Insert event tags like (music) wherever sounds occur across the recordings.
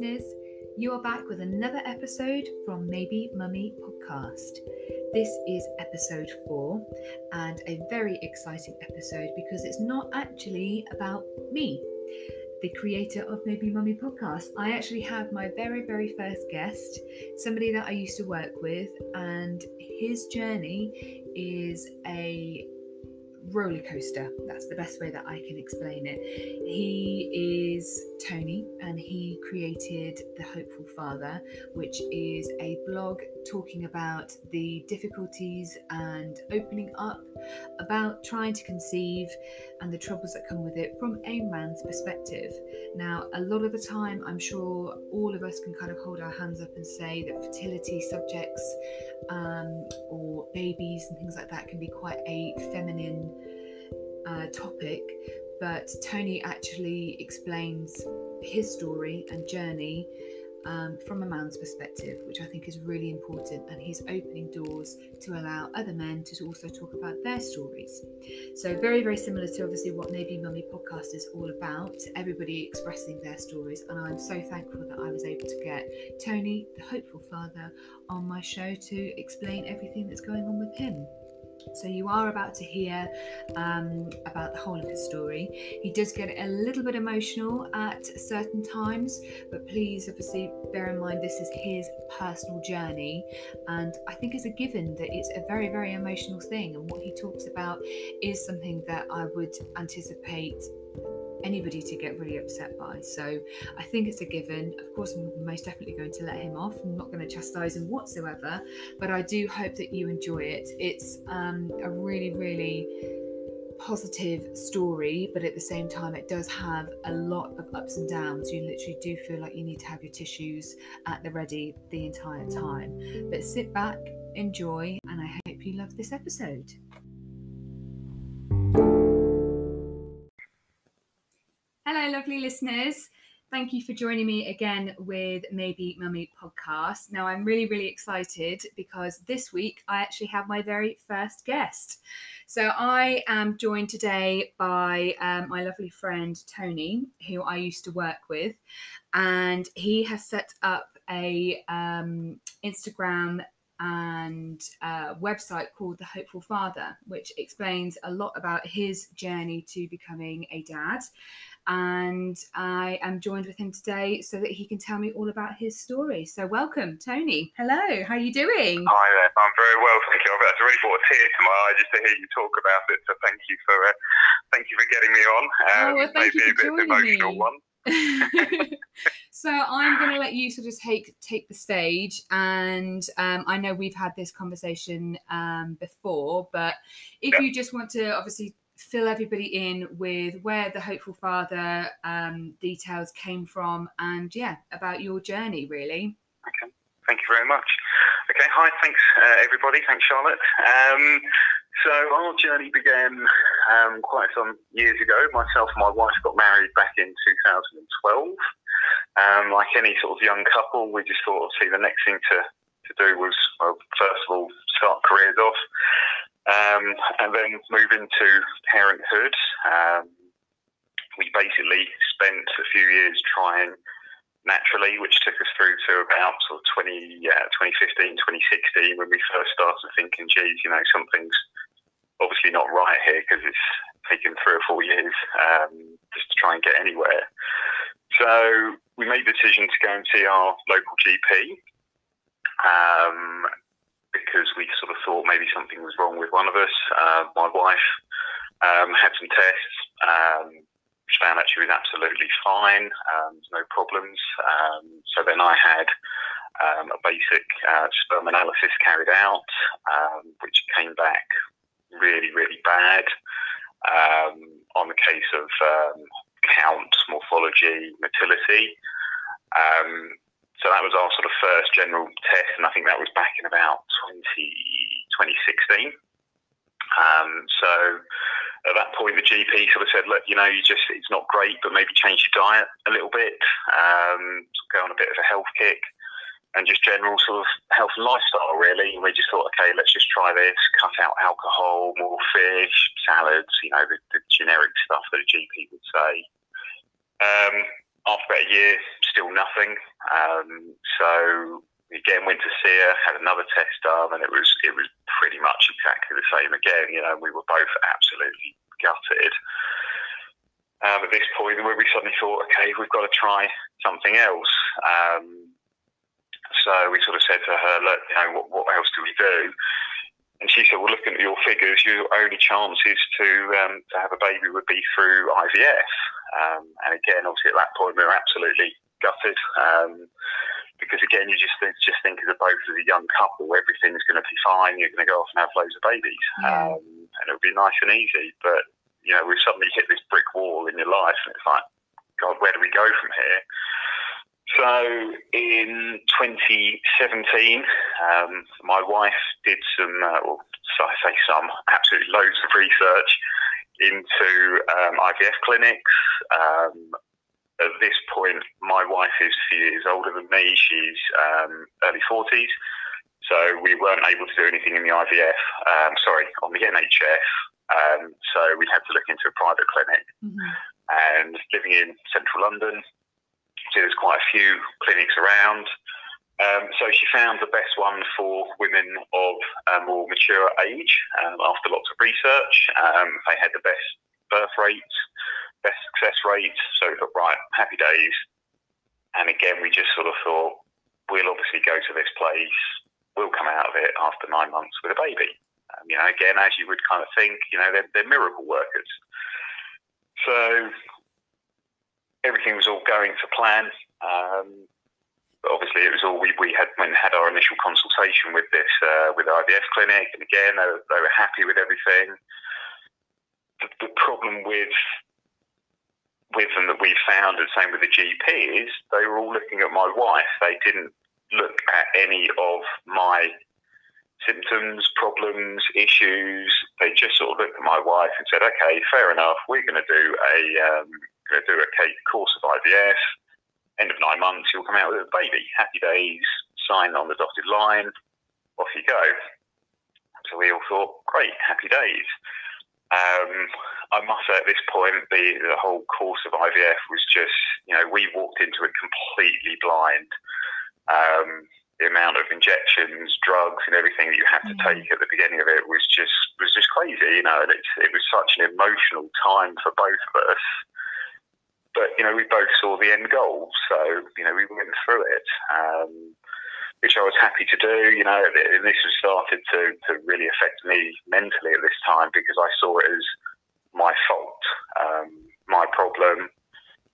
listeners. You are back with another episode from Maybe Mummy podcast. This is episode four and a very exciting episode because it's not actually about me, the creator of Maybe Mummy podcast. I actually have my very, very first guest, somebody that I used to work with, and his journey is a roller coaster. That's the best way that I can explain it. He is Tony and he created The Hopeful Father, which is a blog talking about the difficulties and opening up about trying to conceive and the troubles that come with it from a man's perspective. Now, a lot of the time, I'm sure all of us can kind of hold our hands up and say that fertility subjects um, or babies and things like that can be quite a feminine uh, topic, but Tony actually explains his story and journey um, from a man's perspective, which I think is really important. And he's opening doors to allow other men to also talk about their stories. So, very, very similar to obviously what Maybe Mummy podcast is all about everybody expressing their stories. And I'm so thankful that I was able to get Tony, the hopeful father, on my show to explain everything that's going on with him. So you are about to hear um, about the whole of his story. He does get a little bit emotional at certain times, but please, obviously, bear in mind this is his personal journey, and I think it's a given that it's a very, very emotional thing. And what he talks about is something that I would anticipate anybody to get really upset by. So I think it's a given. Of course, I'm most definitely going to let him off. I'm not going to chastise him whatsoever, but I do hope that you enjoy it. It's um, a really, really positive story, but at the same time, it does have a lot of ups and downs. You literally do feel like you need to have your tissues at the ready the entire time. But sit back, enjoy, and I hope you love this episode. Hello, lovely listeners. Thank you for joining me again with Maybe Mummy podcast. Now, I'm really, really excited because this week I actually have my very first guest. So, I am joined today by um, my lovely friend Tony, who I used to work with, and he has set up a um, Instagram and a website called The Hopeful Father, which explains a lot about his journey to becoming a dad and I am joined with him today so that he can tell me all about his story. So, welcome, Tony. Hello, how are you doing? Hi there. I'm very well, thank you. I've really brought a tear to my eye just to hear you talk about it. So, thank you for uh, thank you for getting me on. Um, oh, well, thank maybe you for a bit emotional me. one. (laughs) (laughs) so I'm going to let you sort of take take the stage, and um, I know we've had this conversation um, before, but if you just want to obviously fill everybody in with where the hopeful father um, details came from and yeah about your journey really. Okay. Thank you very much. Okay. Hi. Thanks uh, everybody. Thanks charlotte. Um, so our journey began um, quite some years ago. Myself and my wife got married back in 2012 um, like any sort of young couple we just thought see the next thing to to do was well, first of all start careers off um, and then moving to parenthood. Um, we basically spent a few years trying naturally, which took us through to about sort of 20, uh, 2015, 2016, when we first started thinking, geez, you know, something's obviously not right here because it's taken three or four years um, just to try and get anywhere. So we made the decision to go and see our local GP. Um, because we sort of thought maybe something was wrong with one of us. Uh, my wife um, had some tests. Um, which found that she was absolutely fine, um, no problems. Um, so then I had um, a basic uh, sperm analysis carried out, um, which came back really, really bad on the case of count, morphology, motility. Um, so that was our sort of first general test, and I think that was back in about 20, 2016. Um, so at that point, the GP sort of said, look, you know, you just, it's not great, but maybe change your diet a little bit, um, go on a bit of a health kick, and just general sort of health and lifestyle, really. And we just thought, okay, let's just try this, cut out alcohol, more fish, salads, you know, the, the generic stuff that a GP would say. Um, after about a year, still nothing. Um, so we again went to see her, had another test done, and it was it was pretty much exactly the same again. You know, we were both absolutely gutted. Um, at this point, where we suddenly thought, okay, we've got to try something else. Um, so we sort of said to her, look, you know, what, what else do we do? And she said, well, looking at your figures, your only chances to um, to have a baby would be through IVF. Um, and again, obviously, at that point, we were absolutely gutted. Um, because again, you just just think as a both as a young couple, everything's going to be fine. You're going to go off and have loads of babies, um, and it'll be nice and easy. But you know, we suddenly hit this brick wall in your life, and it's like, God, where do we go from here? So in 2017, um, my wife did some, uh, well, so I say some, absolutely loads of research into um, IVF clinics. Um, at this point, my wife is a few years older than me. She's um, early 40s. So we weren't able to do anything in the IVF, um, sorry, on the NHS. Um, so we had to look into a private clinic. Mm-hmm. And living in central London, so there's quite a few clinics around. Um, so she found the best one for women of a more mature age. Um, after lots of research, um, they had the best birth rates, best success rates. So we thought, right, happy days. And again, we just sort of thought, we'll obviously go to this place. We'll come out of it after nine months with a baby. Um, you know, again, as you would kind of think, you know, they're, they're miracle workers. So everything was all going to plan. Um, obviously, it was all we, we had when had our initial consultation with this uh, with IVF clinic, and again, they were, they were happy with everything. The, the problem with with them that we found, and same with the GP, is they were all looking at my wife. They didn't look at any of my symptoms, problems, issues. They just sort of looked at my wife and said, "Okay, fair enough. We're going to do a um, going to do a course of IVF. End of nine months, you'll come out with a baby. Happy days. Sign on the dotted line. Off you go." So we all thought, "Great, happy days." Um, I must say at this point, the, the whole course of IVF was just, you know, we walked into it completely blind. Um, the amount of injections, drugs, and everything that you had to mm. take at the beginning of it was just was just crazy, you know. And it, it was such an emotional time for both of us. But you know, we both saw the end goal, so you know, we went through it. Um, which I was happy to do. You know, and this has started to, to really affect me mentally at this time because I saw it as my fault, um, my problem,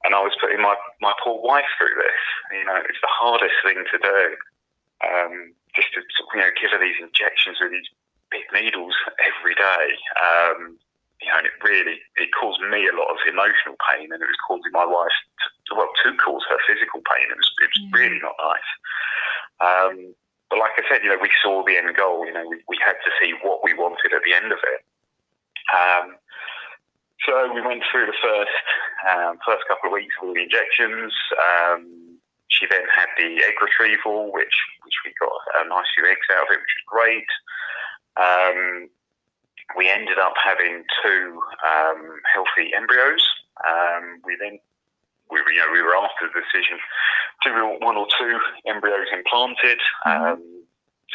and I was putting my, my poor wife through this. You know, it's the hardest thing to do. Um, just to you know, give her these injections with these big needles every day. Um, you know, and it really it caused me a lot of emotional pain, and it was causing my wife to, well to cause her physical pain. It was it was really not nice. Um, but like I said, you know, we saw the end goal. You know, we, we had to see what we wanted at the end of it. Um, so we went through the first um, first couple of weeks with the injections. Um, she then had the egg retrieval, which which we got a nice few eggs out of it, which was great. Um, we ended up having two um, healthy embryos. Um, we then we were, you know, we were after the decision to one or two embryos implanted, mm-hmm. um,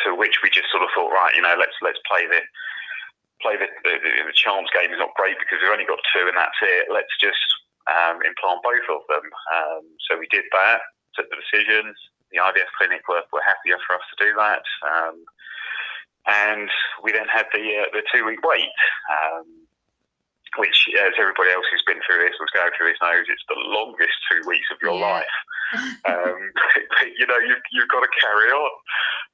to which we just sort of thought, right, you know, let's let's play the play the, the, the chance game is not great because we've only got two and that's it. Let's just um, implant both of them. Um, so we did that, took the decision. The IVF clinic were, were happier for us to do that. Um, and we then had the uh, the two week wait. Um, which, as everybody else who's been through this was going through this knows, it's the longest two weeks of your yeah. life. (laughs) Um, (laughs) you know, you, you've got to carry on.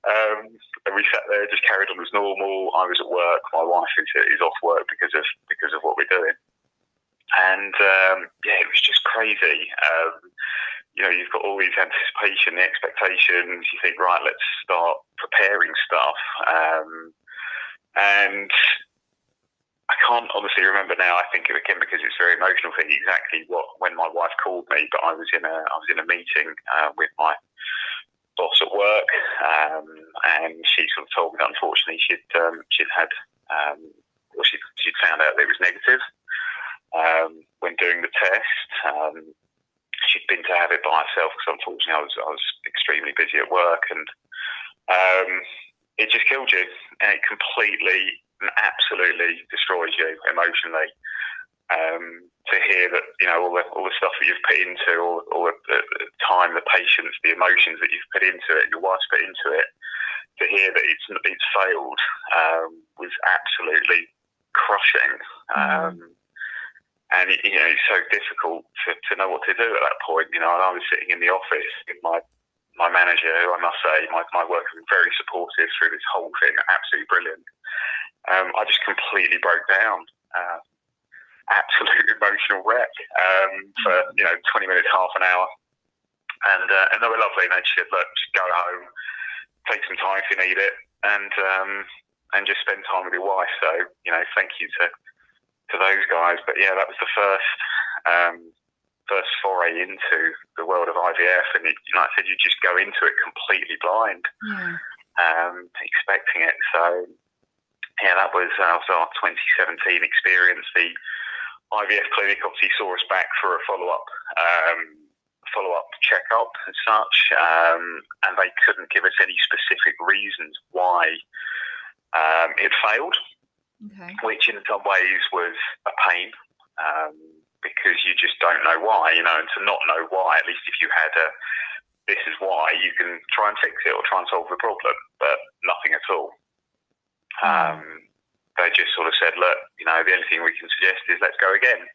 Um, and we sat there, just carried on as normal. I was at work. My wife is, is off work because of because of what we're doing. And um, yeah, it was just crazy. Um, you know, you've got all these anticipation, the expectations. You think, right, let's start preparing stuff. Um, and I can't honestly remember now. I think it again because it's a very emotional thing exactly what when my wife called me, but I was in a I was in a meeting uh, with my boss at work, um, and she sort of told me that unfortunately she'd um, she'd had um, well she she'd found out that it was negative um, when doing the test. She'd been to have it by herself because unfortunately I was I was extremely busy at work and um, it just killed you and it completely and absolutely destroys you emotionally. Um, to hear that you know all the all the stuff that you've put into, all, all the, the time, the patience, the emotions that you've put into it, your wife's put into it, to hear that it's it's failed um, was absolutely crushing. Um, and it, you know, it's so difficult to, to know what to do at that point. You know, and I was sitting in the office with my my manager, who I must say, my, my work has been very supportive through this whole thing, absolutely brilliant. Um, I just completely broke down. Uh, absolute (laughs) emotional wreck um, for you know 20 minutes, half an hour, and uh, and they were lovely. And they said, "Look, just go home, take some time if you need it, and um, and just spend time with your wife." So you know, thank you to to those guys. But yeah, that was the first um, first foray into the world of IVF, and it, like I said, you just go into it completely blind, Yeah. um, expecting it. So yeah, that was, uh, was our 2017 experience. The IVF clinic obviously saw us back for a follow up. Um, follow up checkup and such, um, and they couldn't give us any specific reasons why um, it failed Okay. which in some ways was a pain um, because you just don't know why, you know, and to not know why, at least if you had a this is why, you can try and fix it or try and solve the problem, but nothing at all. Um, they just sort of said, look, you know, the only thing we can suggest is let's go again.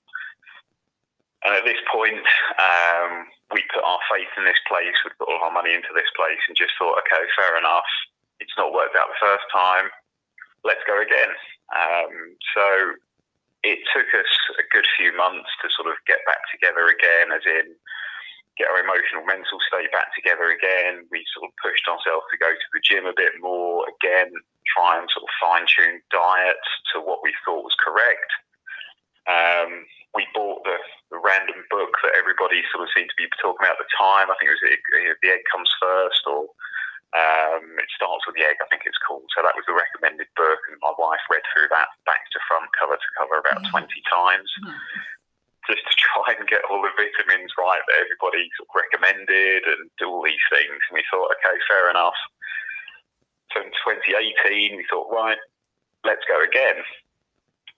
And at this point, um, we put our faith in this place, we put all our money into this place, and just thought, okay, fair enough. It's not worked out the first time. Let's go again. Um, so it took us a good few months to sort of get back together again, as in get our emotional, mental state back together again. We sort of pushed ourselves to go to the gym a bit more again, try and sort of fine tune diet to what we thought was correct. Um, we bought the, the random book that everybody sort of seemed to be talking about at the time. I think it was the, the egg comes first, or um, it starts with the egg. I think it's called. So that was the recommended book, and my wife read through that back to front, cover to cover, about Yeah. twenty times, Hmm. just to try and get all the vitamins right that everybody sort of recommended, and do all these things. And we thought, okay, fair enough. So in 2018, we thought, right, let's go again.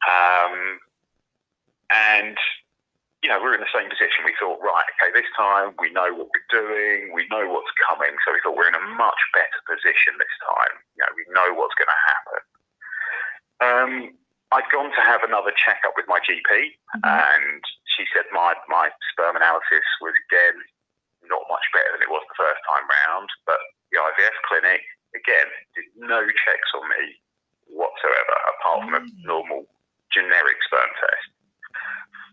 Um, and you know, we're in the same position. We thought, right, okay, this time we know what we're doing, we know what's coming. So we thought we're in a much better position this time. You know, we know what's going to happen. Um, I'd gone to have another checkup with my GP, Mhm. and she said my my sperm analysis was again not much better than it was the first time round. But the IVF clinic again did no checks on me whatsoever, apart from a normal generic sperm test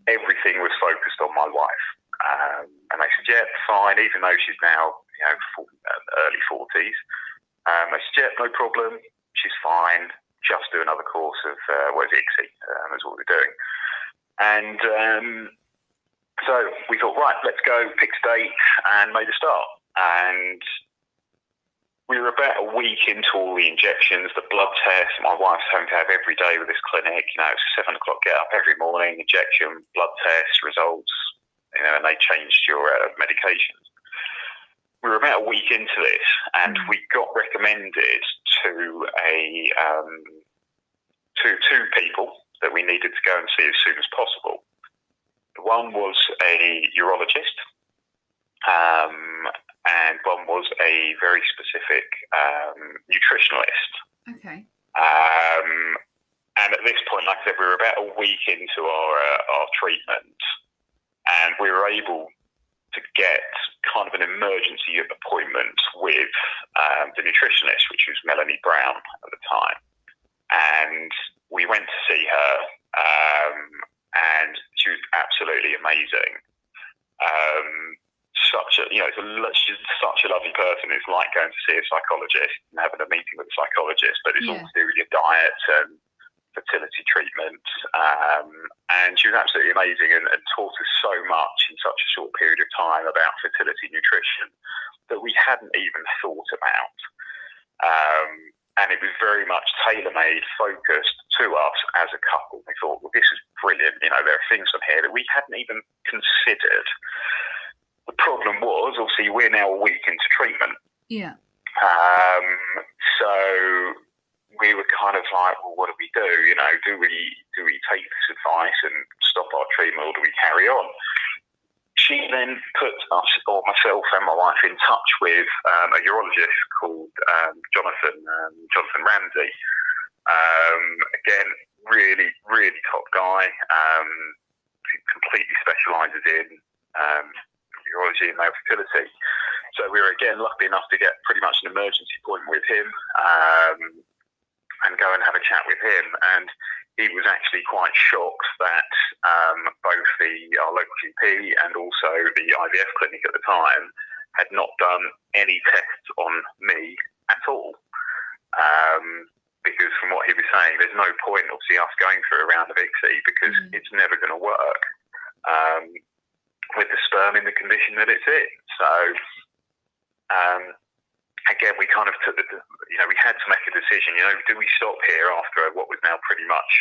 everything was focused on my wife. Um, and they said, yeah, fine, even though she's now, you know, for, uh, early 40s. Um, they said, yeah, no problem, she's fine, just do another course of, uh, what is ICSI, um, is what we're doing. And um, so we thought, right, let's go, picked a date and made a start. And we were about a week into all the injections, the blood tests. My wife's having to have every day with this clinic. You know, it's seven o'clock get up every morning, injection, blood test, results. You know, and they changed your uh, medications. We were about a week into this, and Mm. we got recommended to a um, to two people that we needed to go and see as soon as possible. One was a urologist, um, and one was a very specific um, nutritionalist. Okay. Um, and at this point, like I said, we were about a week into our uh, our treatment, and we were able to get kind of an emergency appointment with um, the nutritionist, which was Melanie Brown at the time. And we went to see her, um, and she was absolutely amazing. Um, such a you know, it's a, she's such a lovely person. It's like going to see a psychologist and having a meeting with a psychologist, but it's all Yeah. to do with your diet and fertility treatment. Um, and she was absolutely amazing and, and taught us so much in such a short period of time about fertility nutrition that we hadn't even thought about. Um, and it was very much tailor made, focused to us as a couple. We thought, well, this is brilliant. You know, there are things on here that we hadn't even considered. The problem was, obviously, we're now a week into treatment. Yeah. Um, so we were kind of like, well, what do we do? You know, do we do we take this advice and stop our treatment, or do we carry on? She then put us, or myself and my wife, in touch with um, a urologist called um, Jonathan um, Jonathan Ramsey. Um, again, really, really top guy. Um, completely specialises in um, urology and male fertility. So we were again lucky enough to get pretty much an emergency appointment with him um, and go and have a chat with him. And he was actually quite shocked that um, both the our local GP and also the IVF clinic at the time had not done any tests on me at all. Um, because from what he was saying, there's no point obviously us going through a round of ICSI because mm. it's never going to work um, with the sperm in the condition that it's in. So um, again, we kind of took the, you know, we had to make a decision. You know, do we stop here after what was now pretty much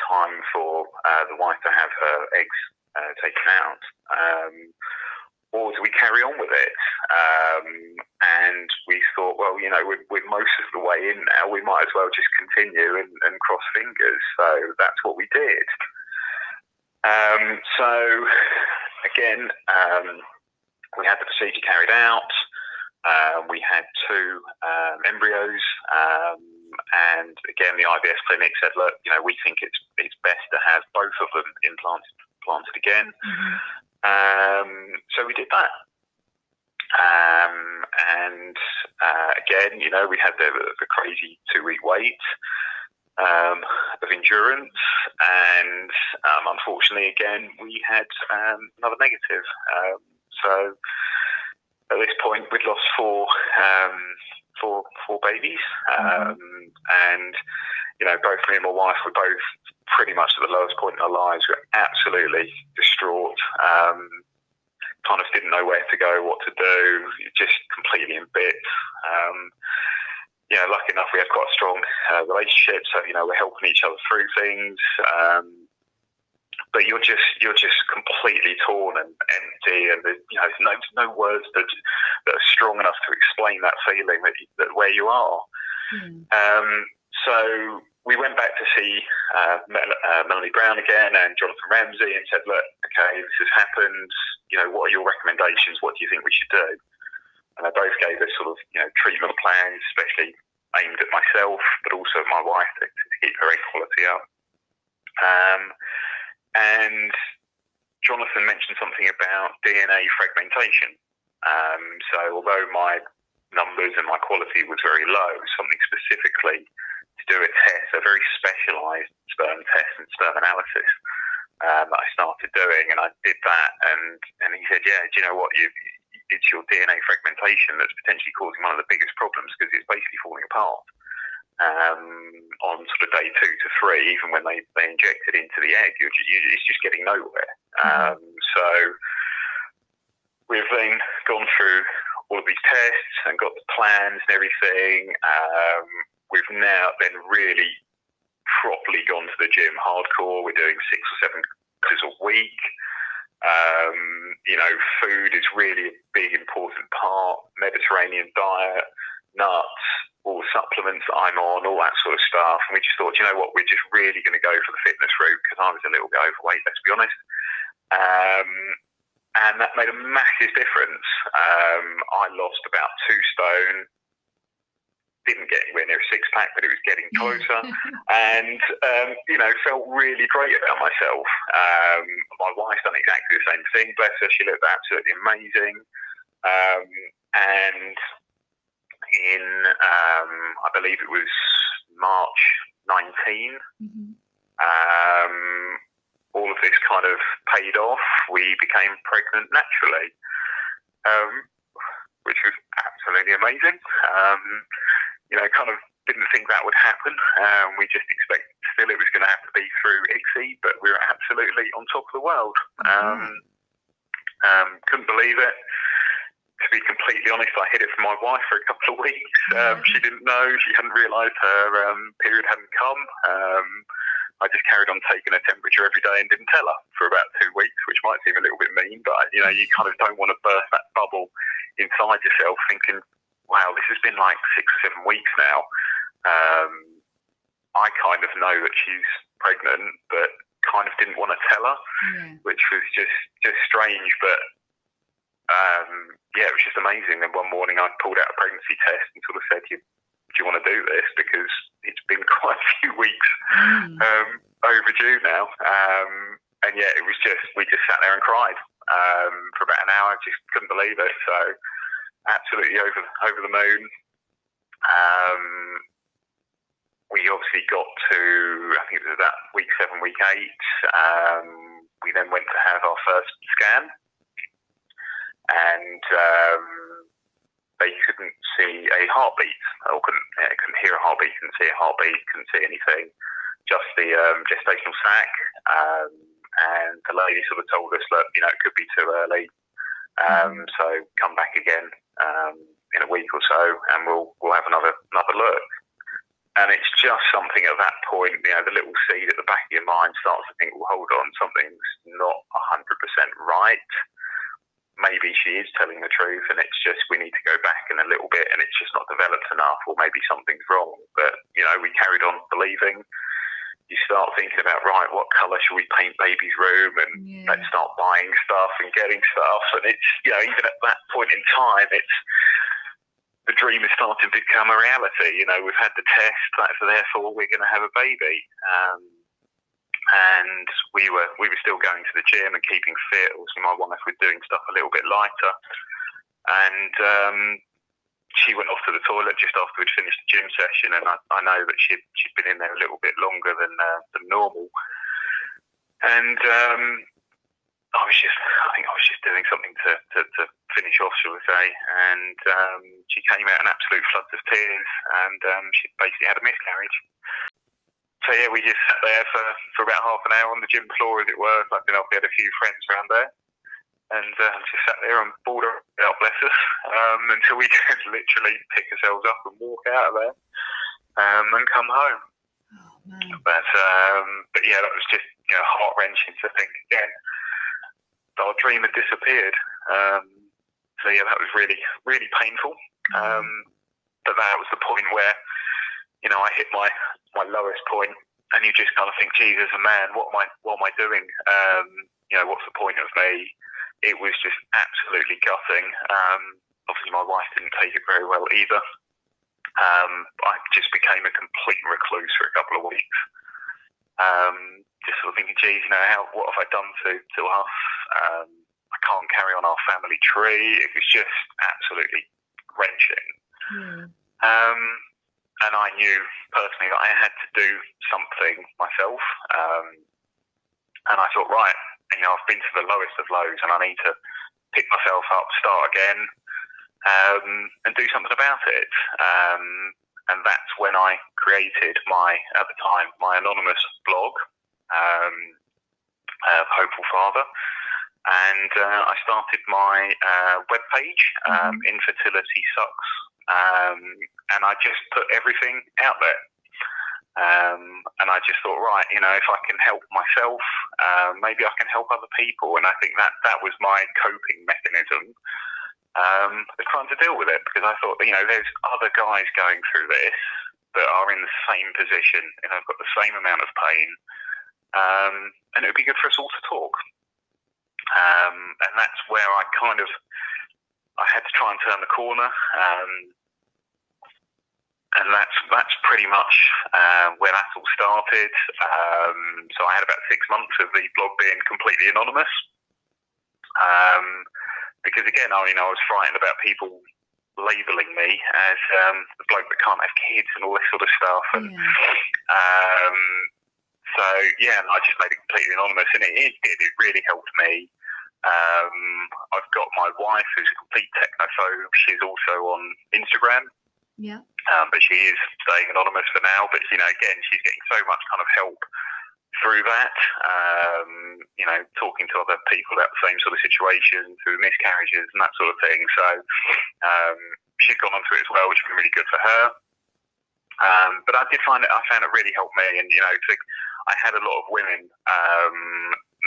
time for uh, the wife to have her eggs uh, taken out? Um, or do we carry on with it? Um, and we thought, well, you know, we're, we're, most of the way in now. We might as well just continue and, and cross fingers. So that's what we did. Um, so again, um, we had the procedure carried out. Uh, we had two um, embryos, um, and again, the IVF clinic said, "Look, you know, we think it's it's best to have both of them implanted planted again." Mm-hmm. Um, so we did that. Um, and uh, again, you know, we had the, the crazy two week wait um, of endurance, and um, unfortunately, again, we had um, another negative. Um, so at this point, we'd lost four, um, four, four babies, mm-hmm. and you know, both me and my wife were both pretty much at the lowest point in our lives. We were absolutely distraught. Um, kind of didn't know where to go, what to do, just completely in bits. You know, lucky enough, we had quite a strong uh, relationship, so you know, we're helping each other through things. Um, but you're just you're just completely torn and empty, and you know, no no words that that are strong enough to explain that feeling that, that where you are. Mm. Um, so we went back to see uh, Mel- uh, Melanie Brown again and Jonathan Ramsey and said, look, okay, this has happened. You know, what are your recommendations? What do you think we should do? And they both gave us sort of, you know, treatment plans, especially aimed at myself, but also my wife to, to keep her egg quality up. Um, and Jonathan mentioned something about DNA fragmentation. Um, so although my numbers and my quality was very low, something specifically to do a test, a very specialised sperm test and sperm analysis um, that I started doing, and I did that, and and he said, yeah, do you know what you it's your DNA fragmentation that's potentially causing one of the biggest problems because it's basically falling apart um, on sort of day two to three, even when they, they inject it into the egg, you're, you, it's just getting nowhere. Mm-hmm. Um, so we've then gone through all of these tests and got the plans and everything. Um, we've now then really properly gone to the gym hardcore. We're doing six or seven classes a week. Um, you know, food is really a big important part. Mediterranean diet, nuts, all supplements that I'm on, all that sort of stuff. And we just thought, you know what, we're just really going to go for the fitness route because I was a little bit overweight, let's be honest. Um, and that made a massive difference. Um, I lost about two stone didn't get anywhere near a six pack, but it was getting closer, (laughs) and um, you know felt really great about myself. Um, my wife done exactly the same thing. Bless her, she looked absolutely amazing, um, and in um, I believe it was March 19. Mm-hmm. Um, all of this kind of paid off. We became pregnant naturally, um, which was absolutely amazing. Um, you know, kind of didn't think that would happen. Um, we just expected still it was going to have to be through ICSI, but we were absolutely on top of the world. Um, um, couldn't believe it. To be completely honest, I hid it from my wife for a couple of weeks. Um, she didn't know. She hadn't realised her um, period hadn't come. Um, I just carried on taking her temperature every day and didn't tell her for about two weeks, which might seem a little bit mean, but you know, you kind of don't want to burst that bubble inside yourself, thinking, "Wow, this has been like six or seven weeks now." Um, I kind of know that she's pregnant, but kind of didn't want to tell her, yeah. which was just just strange. But um, yeah, it was just amazing. Then one morning I pulled out a pregnancy test and sort of said, "Do you want to do this?" Because it's been (laughs) quite a few weeks mm. um, overdue now. Um, and yeah, it was just we just sat there and cried um, for about an hour. Just couldn't believe it. So absolutely over over the moon. Um, we obviously got to I think it was about week seven, week eight. Um, we then went to have our first scan, and um, they couldn't see a heartbeat or couldn't yeah, couldn't hear a heartbeat, couldn't see a heartbeat, couldn't see anything, just the um, gestational sac. Um, and the lady sort of told us that you know it could be too early, um, mm. so come back again um, in a week or so, and we'll we'll have another another look. And it's just something at that point, you know, the little seed at the back of your mind starts to think, well, hold on, something's not 100% right maybe she is telling the truth and it's just we need to go back in a little bit and it's just not developed enough or maybe something's wrong. But, you know, we carried on believing. You start thinking about, right, what colour should we paint baby's room and yeah. let's start buying stuff and getting stuff. And it's, you know, even at that point in time, it's, the dream is starting to become a reality. You know, we've had the test, that's therefore we're going to have a baby. Um, and we were we were still going to the gym and keeping fit. Also, my wife was doing stuff a little bit lighter, and um, she went off to the toilet just after we'd finished the gym session, and I, I know that she she'd been in there a little bit longer than uh, than normal, and um, I was just I think I was just doing something to, to, to finish off, shall we say, and um, she came out in absolute floods of tears, and um, she basically had a miscarriage. So yeah, we just sat there for, for about half an hour on the gym floor, as it were. You know, we had a few friends around there, and uh, just sat there and bawled out, bless us, um, (laughs) until we (laughs) could literally pick ourselves up and walk out of there um, and come home. Oh, but um, but yeah, that was just you know heart wrenching to think again. Our dream had disappeared. Um, so yeah, that was really really painful. Um, but that was the point where you know I hit my my lowest point, and you just kind of think, Jesus, a man, what am I, what am I doing? Um, you know, what's the point of me? It was just absolutely gutting. Um, obviously, my wife didn't take it very well either. Um, I just became a complete recluse for a couple of weeks. Um, just sort of thinking, geez, you know, how, what have I done to, to us? Um, I can't carry on our family tree. It was just absolutely wrenching. Mm. Um, and I knew personally that I had to do something myself. Um, and I thought, right, you know, I've been to the lowest of lows, and I need to pick myself up, start again, um, and do something about it. Um, and that's when I created my, at the time, my anonymous blog, um, uh, Hopeful Father. And uh, I started my uh, webpage, um, mm-hmm. Infertility Sucks um, and I just put everything out there. Um, and I just thought, right, you know, if I can help myself, uh, maybe I can help other people. And I think that that was my coping mechanism um, trying to deal with it because I thought, you know, there's other guys going through this that are in the same position and I've got the same amount of pain. Um, and it would be good for us all to talk. Um, and that's where I kind of I had to try and turn the corner. Um, and that's that's pretty much uh, where that all started. Um, so I had about six months of the blog being completely anonymous, um, because again, I mean, I was frightened about people labeling me as um, the bloke that can't have kids and all this sort of stuff. And yeah. um, so yeah, and I just made it completely anonymous, and it, it did. It really helped me. Um, I've got my wife who's a complete technophobe. She's also on Instagram. Yeah. Um, but she is staying anonymous for now. But you know, again, she's getting so much kind of help through that. Um, you know, talking to other people about the same sort of situation, through miscarriages and that sort of thing. So um, she's gone onto it as well, which has been really good for her. Um, but I did find it. I found it really helped me, and you know, to, I had a lot of women um,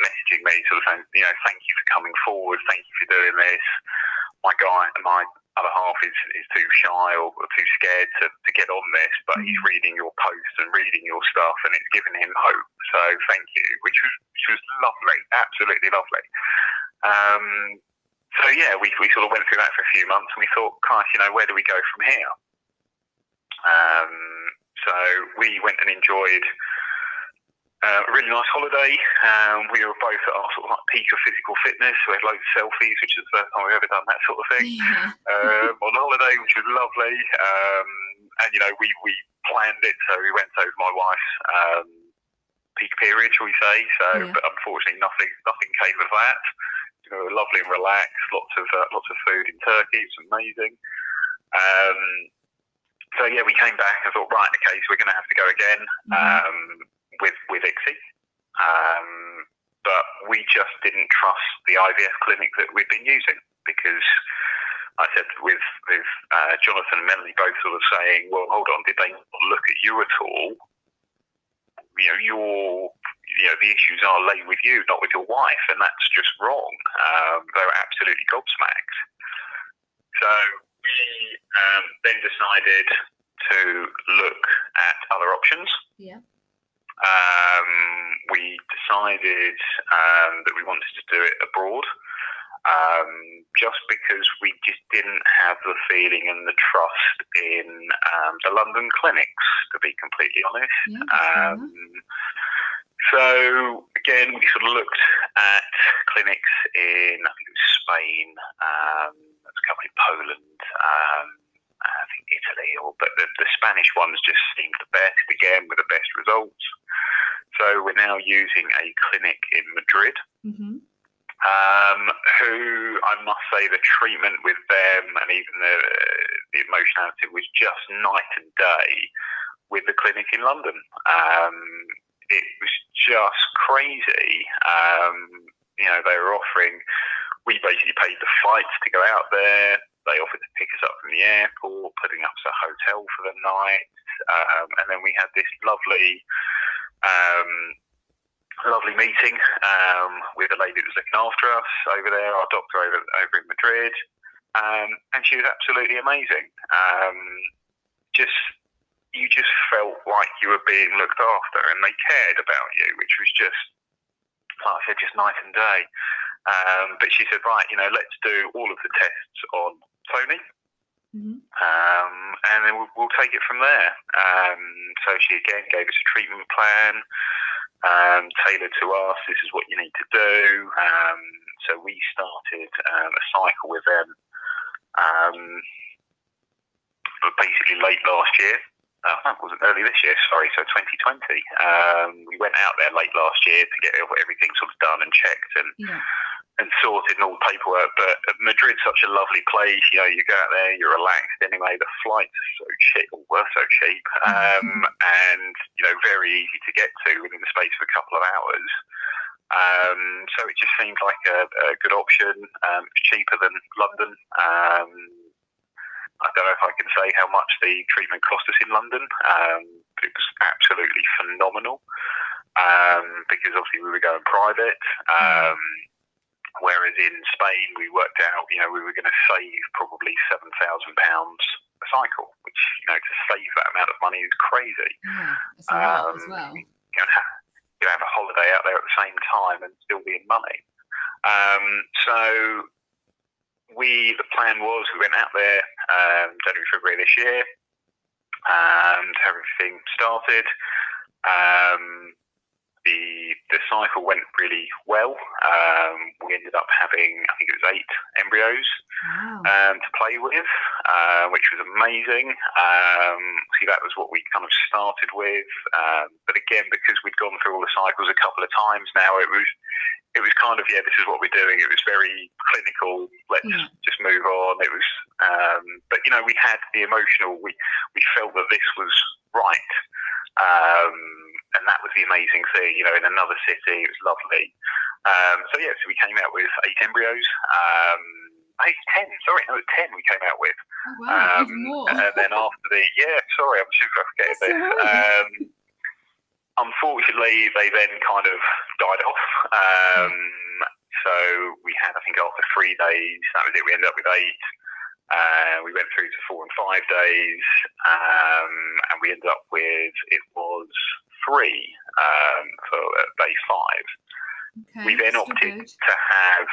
messaging me, sort of saying, you know, thank you for coming forward, thank you for doing this. My guy, my other half is, is too shy or, or too scared to, to get on this, but he's Mm-hmm. reading your posts and reading your stuff, and it's given him hope. So thank you, which was which was lovely, absolutely lovely. Um, so yeah, we, we sort of went through that for a few months, and we thought, Christ, you know, where do we go from here? Um, so we went and enjoyed uh, a really nice holiday. Um, we were both at our sort of like peak of physical fitness. We had loads of selfies, which is the first time we've ever done that sort of thing. Yeah. (laughs) Um, on holiday, which was lovely. Um, and you know, we, we planned it, so we went over my wife's um, peak period, shall we say? So, Yeah. but unfortunately, nothing nothing came of that. You know, lovely and relaxed. Lots of uh, lots of food in Turkey. It's amazing. Um, so yeah, we came back and thought, right, okay, so we're going to have to go again Mhm. um, with with ICSI. Um, but we just didn't trust the IVF clinic that we'd been using because I said with with uh, Jonathan and Melanie both sort of saying, well, hold on, did they not look at you at all? You know, your you know the issues are lay with you, not with your wife, and that's just wrong. Um, they were absolutely gobsmacked. So we um, then decided to look at other options. Yeah. Um, we decided um, that we wanted to do it abroad, um, just because we just didn't have the feeling and the trust in um, the London clinics, to be completely honest. Yeah. Um, so again, we sort of looked at clinics in I think it was Spain, um, there's a couple in Poland, um, I think Italy, or but the, the Spanish ones just seemed the best again with the best results. So we're now using a clinic in Madrid. Mhm. Um, who I must say the treatment with them and even the the emotionality was just night and day with the clinic in London. Um, it was just crazy. Um, you know, they were offering. We basically paid the flights to go out there. They offered to pick us up from the airport, putting up a hotel for the night, um, and then we had this lovely um, lovely meeting um, with a lady that was looking after us over there, our doctor over over in Madrid, um, and she was absolutely amazing. Um, just you just felt like you were being looked after, and they cared about you, which was just like I said, just night and day. Um, but she said, right, you know, let's do all of the tests on Tony Mhm. um, and then we'll, we'll take it from there. Um, so she again gave us a treatment plan um, tailored to us. This is what you need to do. Um, so we started um, a cycle with them um, basically late last year. Uh, that wasn't early this year, sorry, so 2020. Um, we went out there late last year to get everything sort of done and checked and Yeah. And sorted and all the paperwork. But Madrid's such a lovely place. You know, you go out there, you're relaxed anyway. The flights are so cheap, or were so cheap, um, and you know, very easy to get to within the space of a couple of hours. Um, so it just seemed like a, a good option. Um, it's cheaper than London. Um, I don't know if I can say how much the treatment cost us in London. Um, but it was absolutely phenomenal um, because obviously we were going private. Whereas in Spain, we worked out, you know, we were going to save probably seven thousand pounds a cycle, which you know to save that amount of money is crazy. Yeah. It's a lot as Um, well. You know, you have a holiday out there at the same time and still be in money. Um, so we, the plan was we went out there um, January, February this year, and everything started. Um, the the cycle went really well. Um, we ended up having, I think it was eight embryos Wow. um, to play with, uh, which was amazing. Um, see, that was what we kind of started with. Um, but again, because we'd gone through all the cycles a couple of times now, it was it was kind of yeah, this is what we're doing. It was very clinical. Let's Yeah. just move on. It was, um, but you know, we had the emotional. We we felt that this was right. Um, and that was the amazing thing, you know, in another city, it was lovely. Um, so yeah, so we came out with eight embryos. Um, eight, ten, sorry, no, ten we came out with. Oh, wow. Um, more. and then after the, yeah, sorry, I'm super That's this. Um, unfortunately, they then kind of died off. Um, so we had, I think, after three days, that was it. We ended up with eight. Uh, we went through to four and five days, um, and we ended up with it was three um, for uh, day five. Okay, we then opted good. to have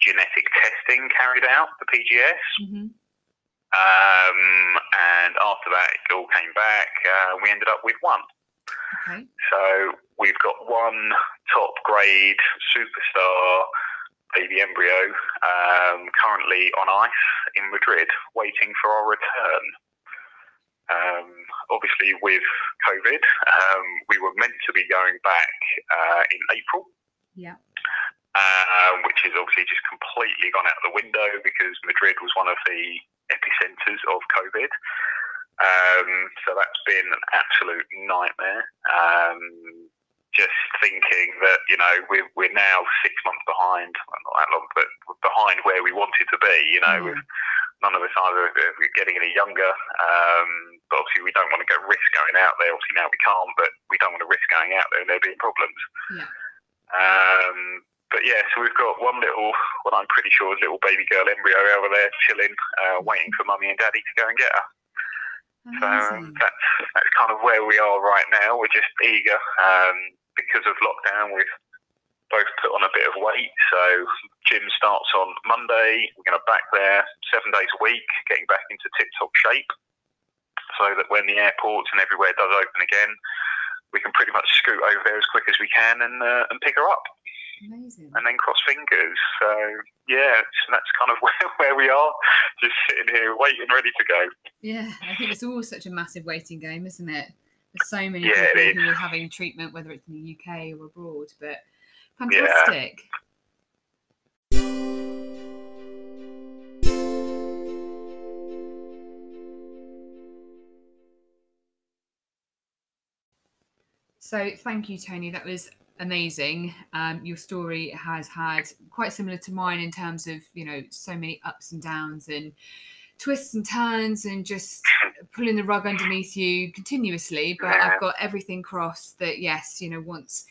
genetic testing carried out, the PGS. Mhm. Um, and after that, it all came back. Uh, we ended up with one. Okay. So we've got one top grade superstar baby embryo um, currently on ice in Madrid, waiting for our return. Um, obviously, with COVID, um, we were meant to be going back uh, in April Yeah. um, which is obviously just completely gone out of the window because Madrid was one of the epicenters of COVID. Um, so that's been an absolute nightmare. Um, just thinking that you know we're we're now six months behind, well, not that long, but behind where we wanted to be. You know, with none of us either uh, getting any younger. Um, but obviously we don't want to go risk going out there. Obviously now we can't, but we don't want to risk going out there and there being problems. Yeah. Um, but yeah, so we've got one little, what I'm pretty sure is little baby girl embryo over there chilling, uh, waiting for mummy and daddy to go and get her. So um, that's that's kind of where we are right now. We're just eager um, because of lockdown. We've both put on a bit of weight. So gym starts on Monday. We're going to back there seven days a week, getting back into tip-top shape, so that when the airports and everywhere does open again, we can pretty much scoot over there as quick as we can and uh, and pick her up Amazing. and then cross fingers. So yeah, so that's kind of (laughs) where, where we are, just sitting here waiting, ready to go. Yeah, I think it's all such a massive waiting game, isn't it? There's so many Yeah, people who are having treatment, whether it's in the UK or abroad, but fantastic. So thank you, Tony. That was amazing. Um, your story has had quite similar to mine in terms of you know so many ups and downs and twists and turns and just pulling the rug underneath you continuously. But I've got everything crossed that yes, you know once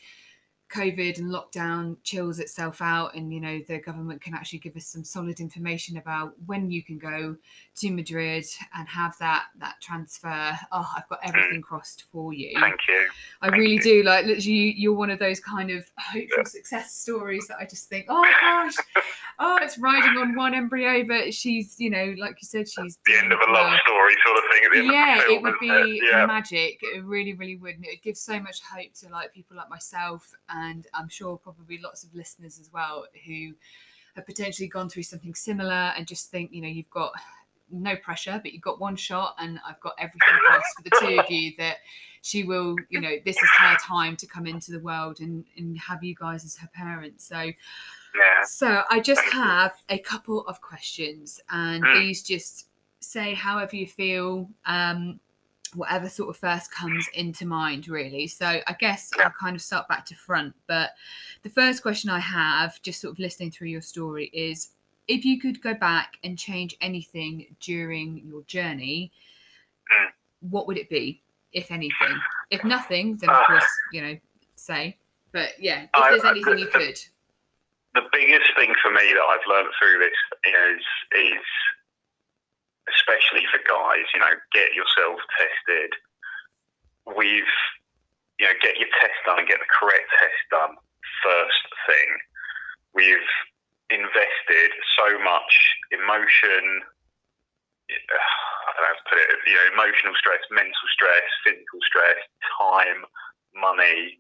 COVID and lockdown chills itself out, and you know the government can actually give us some solid information about when you can go to Madrid and have that that transfer. Oh, I've got mm. everything crossed for you. Thank you. I really do like literally you're one of those kind of hopeful success stories that I just think, oh gosh, (laughs) oh it's riding on one embryo, but she's you know like you said she's The end of a love story, sort of thing. At the end Yeah, of the it would be it? Yeah. magic. It really, really would. And it would give so much hope to like people like myself, and I'm sure probably lots of listeners as well who have potentially gone through something similar and just think, you know, you've got no pressure, but you've got one shot, and I've got everything crossed for the two of you that she will, you know, this is her time to come into the world and and have you guys as her parents. So. Yeah. So I just have a couple of questions, and Mm. these just say however you feel, um, whatever sort of first comes into mind, really. So I guess. I'll kind of start back to front. But the first question I have, just sort of listening through your story, is if you could go back and change anything during your journey, Mm. what would it be, if anything? If nothing, then of Ah. course, you know, say. But yeah, if I- there's I- anything you could. The biggest thing for me that I've learned through this is is especially for guys, you know, get yourself tested. We've you know, get your test done and get the correct test done first thing. We've invested so much emotion, I don't know how to put it, you know, emotional stress, mental stress, physical stress, time, money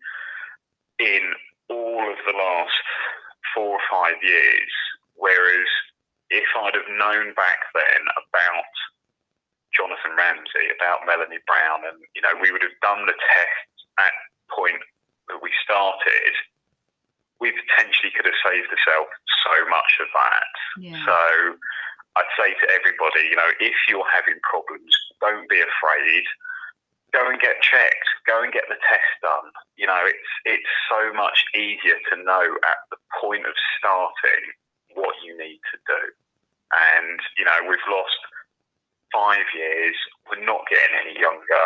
in all of the last four or five years. Whereas if I'd have known back then about Jonathan Ramsey, about Melanie Brown, and you know, we would have done the test at the point that we started, we potentially could have saved ourselves so much of that. Yeah. So I'd say to everybody, you know, if you're having problems, don't be afraid. Go and get checked. Go and get the test done. You know, it's it's so much easier to know at the point of starting what you need to do. And you know, we've lost five years. We're not getting any younger.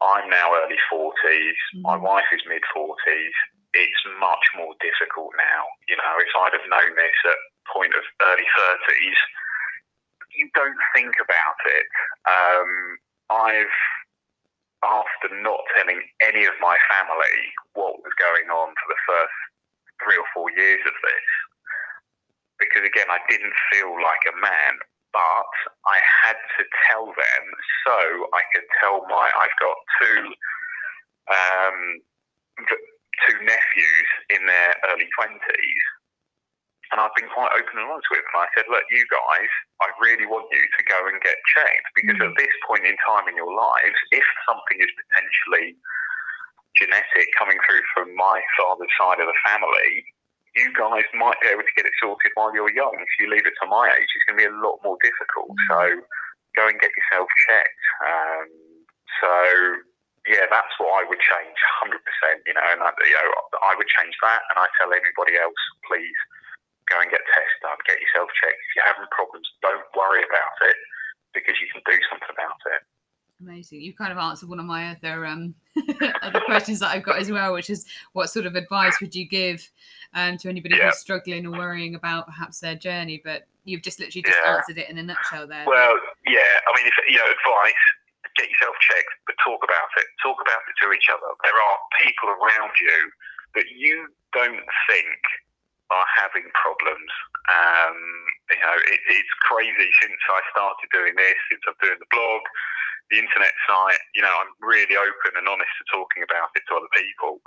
I'm now early 40s. Mm-hmm. My wife is mid 40s. It's much more difficult now. You know, if I'd have known this at point of early 30s, you don't think about it. Um, I've, after not telling any of my family what was going on for the first three or four years of this, because again, I didn't feel like a man, but I had to tell them so I could tell my I've got two um, two nephews in their early twenties, and I've been quite open and honest with them. I said, look, you guys, I really want you to go and get checked because mm-hmm. at this point in time in your lives, if something is potentially genetic coming through from my father's side of the family, you guys might be able to get it sorted while you're young. If you leave it to my age, it's going to be a lot more difficult. Mm. So go and get yourself checked. Um, so yeah, that's what I would change, hundred percent. You know, and I, you know, I would change that, and I tell everybody else, please go and get tested done, get yourself checked. If you're having problems, don't worry about it because you can do something about it. Amazing. You kind of answered one of my other um, (laughs) other questions that I've got as well, which is what sort of advice would you give um, to anybody yeah. who's struggling or worrying about perhaps their journey? But you've just literally just yeah. answered it in a nutshell there. Well, yeah. I mean, if, you know, advice: get yourself checked, but talk about it. Talk about it to each other. There are people around you that you don't think are having problems. Um, you know, it, it's crazy since I started doing this, since I'm doing the blog the internet site, you know, I'm really open and honest to talking about it to other people.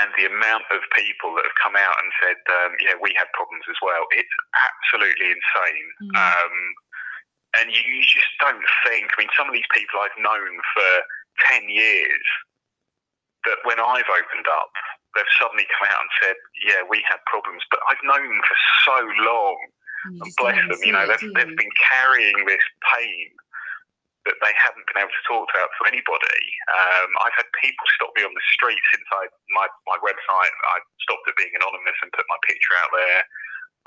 And the amount of people that have come out and said, um, yeah, we had problems as well, it's absolutely insane. Mm. Um, and you, you just don't think, I mean, some of these people I've known for 10 years, that when I've opened up, they've suddenly come out and said, yeah, we had problems. But I've known them for so long. And bless them, you know, they've, they've been carrying this pain that they haven't been able to talk about to anybody. Um, I've had people stop me on the street since I my my website. I stopped it being anonymous and put my picture out there.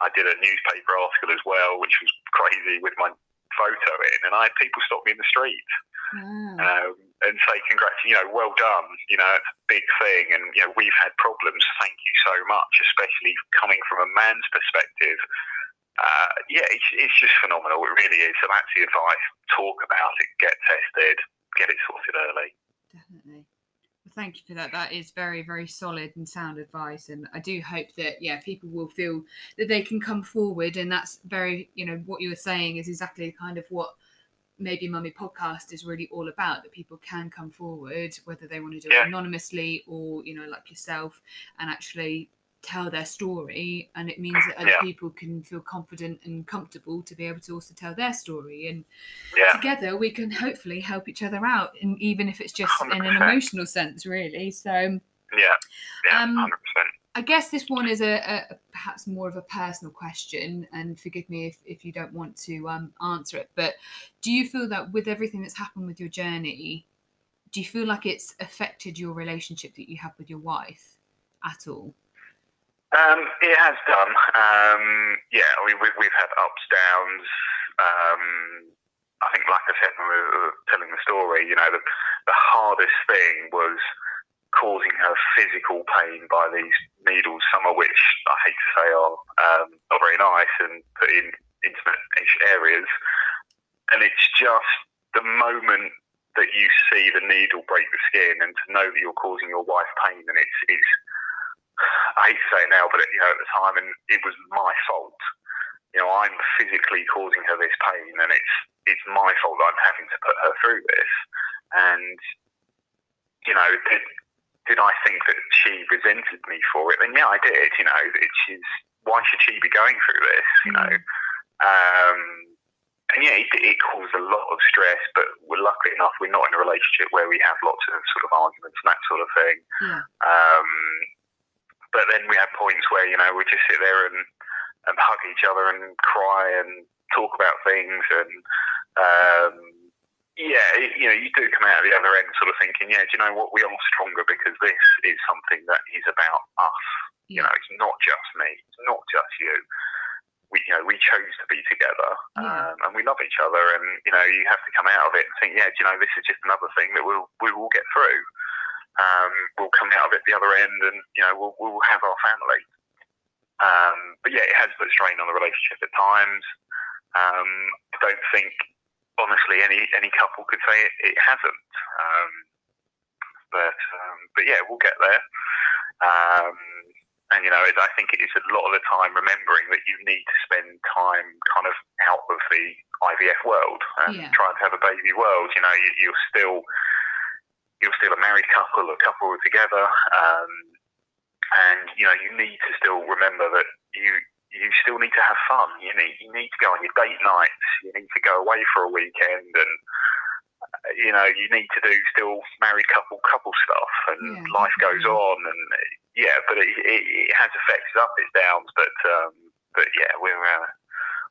I did a newspaper article as well, which was crazy with my photo in, and I had people stop me in the street wow. um, and say, "Congrats, you know, well done. You know, it's a big thing, and you know, we've had problems. Thank you so much, especially coming from a man's perspective." Uh, yeah, it's, it's just phenomenal. It really is. So that's the advice. Talk about it, get tested, get it sorted early. Definitely. Well, thank you for that. That is very, very solid and sound advice. And I do hope that, yeah, people will feel that they can come forward. And that's very, you know, what you were saying is exactly kind of what maybe mummy podcast is really all about that people can come forward whether they want to do yeah. it anonymously or you know like yourself and actually tell their story and it means that other yeah. people can feel confident and comfortable to be able to also tell their story and yeah. together we can hopefully help each other out and even if it's just 100%. in an emotional sense really so yeah yeah um, 100% I guess this one is a, a, perhaps more of a personal question, and forgive me if, if you don't want to um, answer it. But do you feel that with everything that's happened with your journey, do you feel like it's affected your relationship that you have with your wife at all? Um, it has done. Um, yeah, mean, we, we've had ups, downs. Um, I think, like I said when we were telling the story, you know, the, the hardest thing was causing her physical pain by these needles, some of which I hate to say are um, not very nice and put in intimate areas. And it's just the moment that you see the needle break the skin and to know that you're causing your wife pain and it's, it's I hate to say it now, but you know, at the time, and it was my fault. You know, I'm physically causing her this pain, and it's it's my fault that I'm having to put her through this. And you know, did, did I think that she resented me for it? Then yeah, I did. You know, it, she's why should she be going through this? You know, um, and yeah, it, it caused a lot of stress. But we're lucky enough we're not in a relationship where we have lots of sort of arguments and that sort of thing. Yeah. Um, but then we had points where you know we just sit there and and hug each other and cry and talk about things and um, yeah, you know, you do come out of the other end sort of thinking, yeah, do you know what? We are stronger because this is something that is about us. You know, it's not just me, it's not just you. we you know we chose to be together, Yeah. um, and we love each other. And you know you have to come out of it and think, yeah, do you know this is just another thing that we'll we will get through. Um, we'll come out of it the other end, and you know we'll we'll have our family. Um, but yeah, it has put strain on the relationship at times. Um, I don't think, honestly, any any couple could say it, it hasn't. Um, but um, but yeah, we'll get there. Um, and you know, it, I think it is a lot of the time remembering that you need to spend time kind of out of the IVF world and Yeah. trying to have a baby world. You know, you, you're still you're still a married couple, a couple together, um, and you know you need to still remember that you you still need to have fun. You need you need to go on your date nights. You need to go away for a weekend, and uh, you know you need to do still married couple couple stuff, and Yeah, life goes on. And yeah, but it, it, it has effects, it's up, it's downs. But um, but yeah, we're. Uh,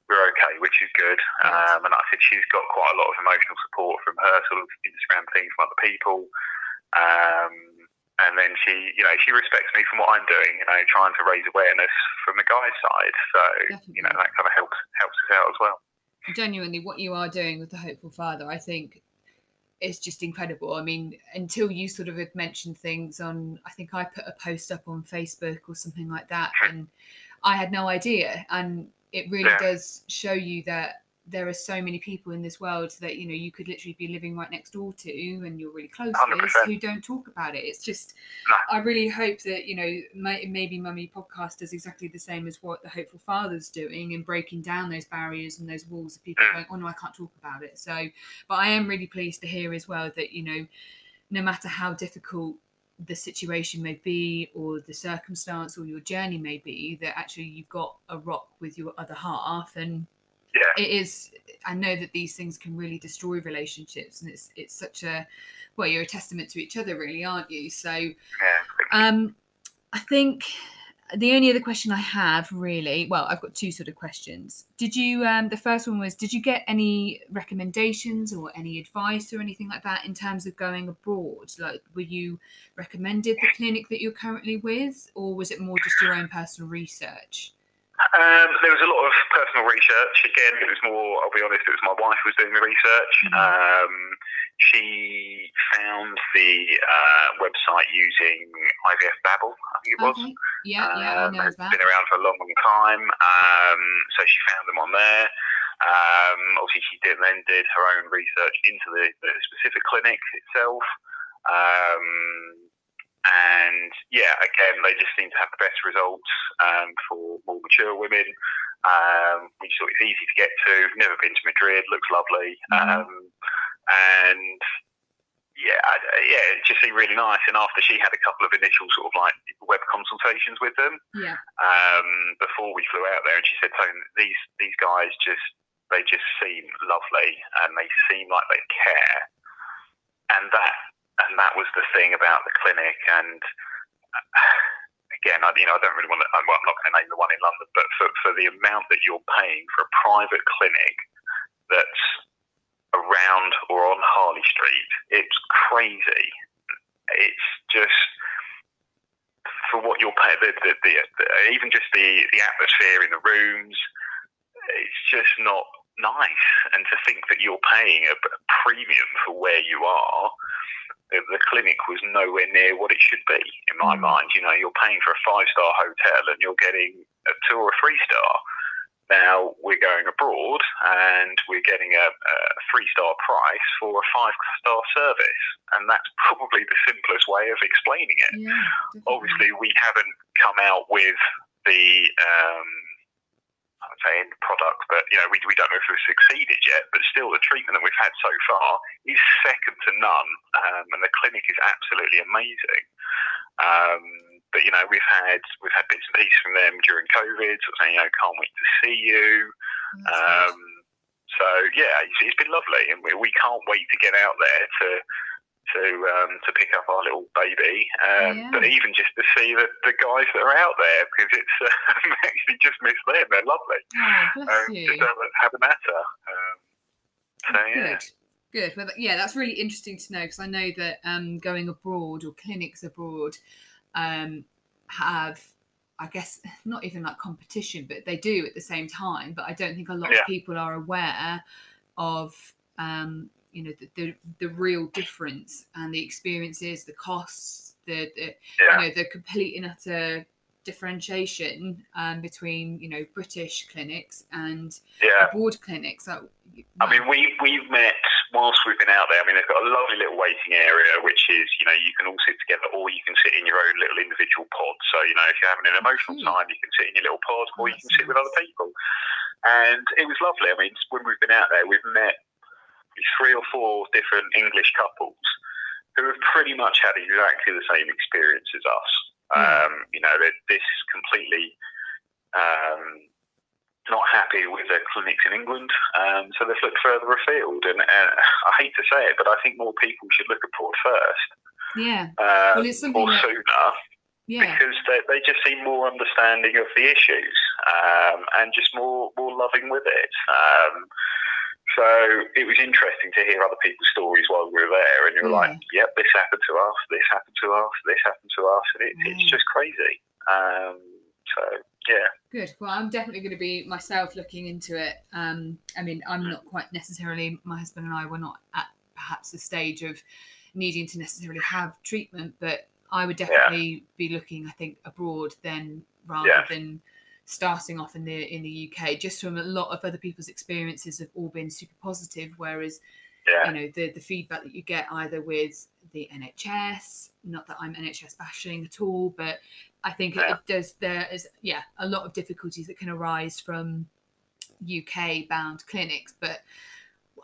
we're okay, which is good. Um, and like I said she's got quite a lot of emotional support from her sort of Instagram thing from other people. Um, and then she, you know, she respects me from what I'm doing, you know, trying to raise awareness from the guy's side. So, you know, that kind of helps helps us out as well. genuinely what you are doing with the hopeful father i think is just incredible i mean until you sort of had mentioned things on i think i put a post up on facebook or something like that and i had no idea and it really Yeah. does show you that there are so many people in this world that you know you could literally be living right next door to and you're really close with 100%. who don't talk about it it's just No. i really hope that you know may, maybe mummy podcast does exactly the same as what the hopeful father's doing and breaking down those barriers and those walls of people Mm. going oh no i can't talk about it so but i am really pleased to hear as well that you know no matter how difficult the situation may be or the circumstance or your journey may be that actually you've got a rock with your other half and Yeah. it is i know that these things can really destroy relationships and it's it's such a well you're a testament to each other really aren't you so Yeah. um i think the only other question i have really well i've got two sort of questions did you um the first one was did you get any recommendations or any advice or anything like that in terms of going abroad like were you recommended the clinic that you're currently with or was it more just your own personal research Um, there was a lot of personal research. Again, it was more, I'll be honest, it was my wife who was doing the research. Mhm. Um, she found the uh, website using IVF Babble, I think it was. okay yeah yeah i Um, know has that been around for a long, long time. Um, so she found them on there. Um, obviously, she did, then did her own research into the, the specific clinic itself. Um, and yeah, again, they just seem to have the best results um, for more mature women. Um, just thought it's easy to get to. Never been to Madrid. Looks lovely. Mhm. Um, and yeah, I, yeah, it just seemed really nice. And after she had a couple of initial sort of like web consultations with them yeah um, before we flew out there, and she said, "Tone, these these guys just they just seem lovely, and they seem like they care." And that and that was the thing about the clinic. And uh, again, I, you know, I don't really want to. Well, I'm not going to name the one in London, but for for the amount that you're paying for a private clinic that's around or on Harley Street, it's crazy. It's just for what you're paying. The, the, the, the, even just the the atmosphere in the rooms, it's just not nice. And to think that you're paying a, a premium for where you are. The, the clinic was nowhere near what it should be, in my Mm. mind. You know, you're paying for a five star hotel and you're getting a two or a three star. Now we're going abroad and we're getting a, a three star price for a five star service, and that's probably the simplest way of explaining it. yeah. Obviously, we haven't come out with the um, I would say end product, but you know we, we don't know if we've succeeded yet. But still, the treatment that we've had so far is second to none, um, and the clinic is absolutely amazing. Um, but you know, we've had we've had bits and pieces from them during COVID, sort of saying, you know, can't wait to see you. Um, so yeah, it's, it's been lovely, and we, we can't wait to get out there to to um, to pick up our little baby. Um, Yeah. But even just to see the, the guys that are out there, because it's (laughs) uh, actually just miss them. They're lovely. oh Um, just have a, have a natter. Um, so yeah, Good. Good. Well, yeah, that's really interesting to know because I know that um, going abroad or clinics abroad um, have I guess (laughs) not even like competition, but they do at the same time. But I don't think a lot Yeah. of people are aware of um, you know the, the the real difference and the experiences, the costs, the, the Yeah. you know the complete and utter differentiation um, between you know British clinics and Yeah. abroad clinics. I mean, we we've met whilst we've been out there. I mean, they've got a lovely little waiting area, which is you know you can all sit together, or you can sit in your own little individual pod. So you know, if you're having an emotional Hmm. time, you can sit in your little pod, or you can sit with other people. And it was lovely. I mean, when we've been out there, we've met three or four different English couples who have pretty much had exactly the same experience as us. Yeah. Um, you know, this completely um, not happy with their clinics in England, um, so they've looked further afield. And uh, I hate to say it, but I think more people should look abroad first, yeah, uh, Well, it's something or that- sooner, yeah, because they, they just seem more understanding of the issues um, and just more more loving with it. Um, so it was interesting to hear other people's stories while we were there, and you were Yeah. like, "Yep, this happened to us, this happened to us, this happened to us," and it, it's just crazy. Um, so yeah, Good. Well, I'm definitely going to be myself looking into it. Um, I mean, I'm not quite necessarily. My husband and I were not at perhaps the stage of needing to necessarily have treatment, but I would definitely be looking. I think abroad then rather Yeah. than starting off in the in the UK. Just from a lot of other people's experiences have all been super positive, whereas yeah, you know the the feedback that you get either with the NHS not that I'm NHS bashing at all but I think it, Yeah. it does there is yeah a lot of difficulties that can arise from UK bound clinics but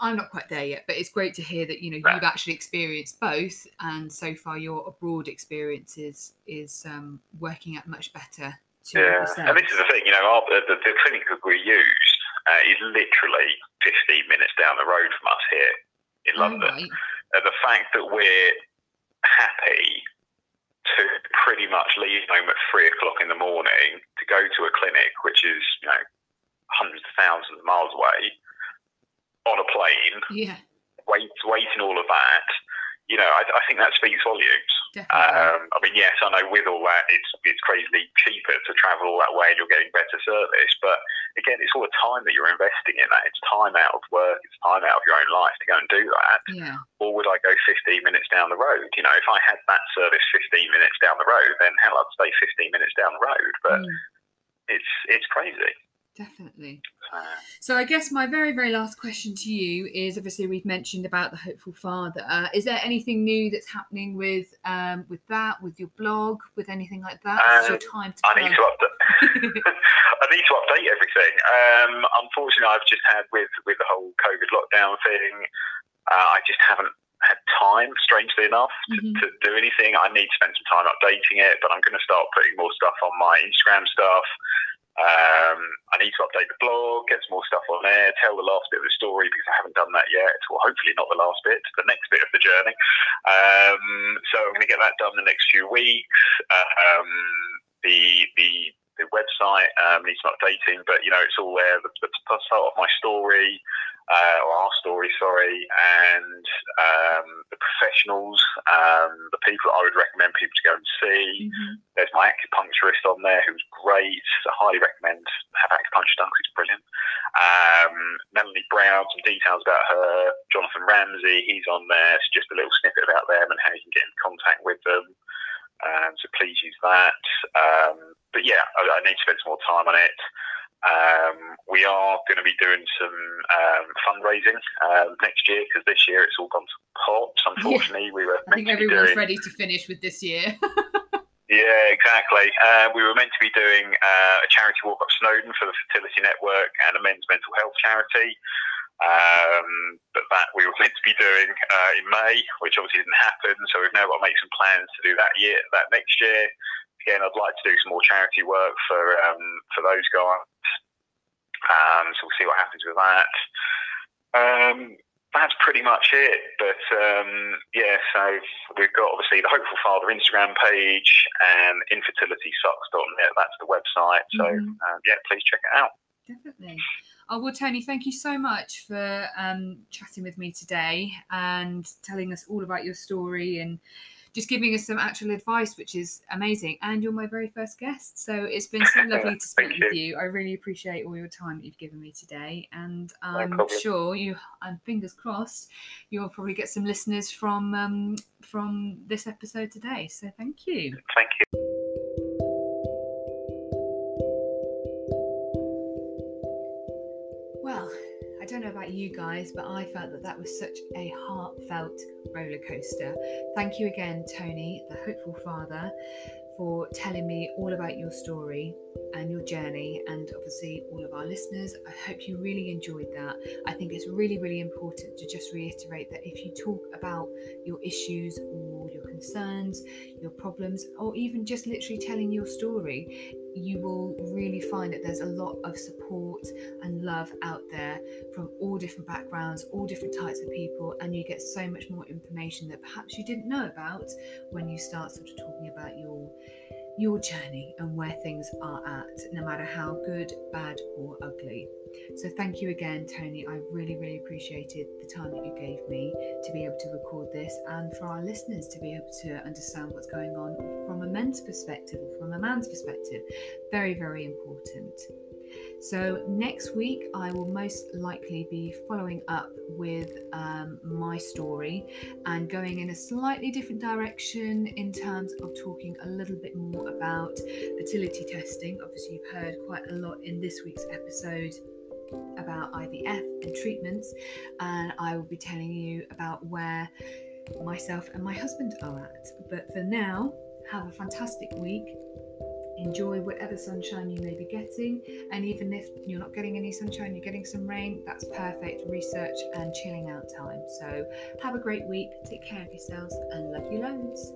I'm not quite there yet but it's great to hear that you know Right. you've actually experienced both and so far your abroad experience is is um, working out much better yeah. And this is the thing, you know, our, the, the, the clinic that we use uh, is literally 15 minutes down the road from us here in Oh, London. right. And the fact that we're happy to pretty much leave home at three o'clock in the morning to go to a clinic which is you know hundreds of thousands of miles away on a plane, yeah wait, waiting all of that. You know, I, I think that speaks volumes. Um, I mean, yes, I know with all that, it's it's crazily cheaper to travel all that way, and you're getting better service. But again, it's all the time that you're investing in that. It's time out of work, it's time out of your own life to go and do that yeah or would I go 15 minutes down the road? You know, if I had that service 15 minutes down the road, then hell, I'd stay 15 minutes down the road. But Mm, it's it's crazy. Definitely So I guess my very, very last question to you is obviously we've mentioned about the hopeful father. Uh, is there anything new that's happening with um, with that, with your blog, with anything like that? Is your time to I need to update. (laughs) I need to update everything. Um, unfortunately, I've just had with with the whole COVID lockdown thing. Uh, I just haven't had time, strangely enough, to, Mhm. to do anything. I need to spend some time updating it, but I'm going to start putting more stuff on my Instagram stuff. Um, I need to update the blog, get some more stuff on there, tell the last bit of the story because I haven't done that yet. Well, hopefully not the last bit, the next bit of the journey. Um, so I'm going to get that done in the next few weeks. Um, the the the website um, needs some updating, but you know it's all there. The, the first part of my story, uh, or our story, sorry, and um, the professionals, um, the people that I would recommend people to go and see. Mhm. There's my acupuncturist on there who's great. I highly recommend have acupuncture done 'cause it's brilliant. Um, Melanie Brown, some details about her. Jonathan Ramsey, he's on there. It's just a little snippet about them and how you can get in contact with them. Um, so please use that. Um, yeah, I, I need to spend some more time on it. Um, we are going to be doing some um, fundraising um, next year because this year it's all gone to pot. Unfortunately, we were I think everyone's doing. ready to finish with this year. (laughs) Yeah, exactly. Uh, we were meant to be doing uh, a charity walk up Snowdon for the Fertility Network and a men's mental health charity. Um, but that we were (laughs) meant to be doing uh, in May, which obviously didn't happen. So we've now got to make some plans to do that year, that next year. Again, I'd like to do some more charity work for um, for those guys. Um, so we'll see what happens with that. Um, that's pretty much it. But um, yeah, so we've got obviously the Hopeful Father Instagram page and infertilitysucks.net. That's the website. So Mhm. um, yeah, please check it out. Definitely. Oh, well, Tony, thank you so much for um, chatting with me today and telling us all about your story and just giving us some actual advice, which is amazing. And you're my very first guest, so it's been so lovely to speak with you. I really appreciate all your time that you've given me today, and I'm No sure you. I'm fingers crossed, you'll probably get some listeners from um, from this episode today. So thank you. Thank you. Don't know about you guys, but I felt that that was such a heartfelt roller coaster. Thank you again, Tony, the hopeful father, for telling me all about your story and your journey, and obviously all of our listeners. I hope you really enjoyed that. I think it's really, really important to just reiterate that if you talk about your issues or your concerns, your problems, or even just literally telling your story, you will really find that there's a lot of support and love out there from all different backgrounds, all different types of people, and you get so much more information that perhaps you didn't know about when you start sort of talking about your your journey and where things are at, no matter how good, bad, or ugly. So, thank you again, Tony. I really, really appreciated the time that you gave me to be able to record this and for our listeners to be able to understand what's going on from a men's perspective or from a man's perspective. Very, very important. So, next week, I will most likely be following up with um, my story and going in a slightly different direction in terms of talking a little bit more about fertility testing. Obviously, you've heard quite a lot in this week's episode about IVF and treatments, and I will be telling you about where myself and my husband are at. But for now, have a fantastic week enjoy whatever sunshine you may be getting and even if you're not getting any sunshine you're getting some rain that's perfect research and chilling out time. So have a great week take care of yourselves and love you loads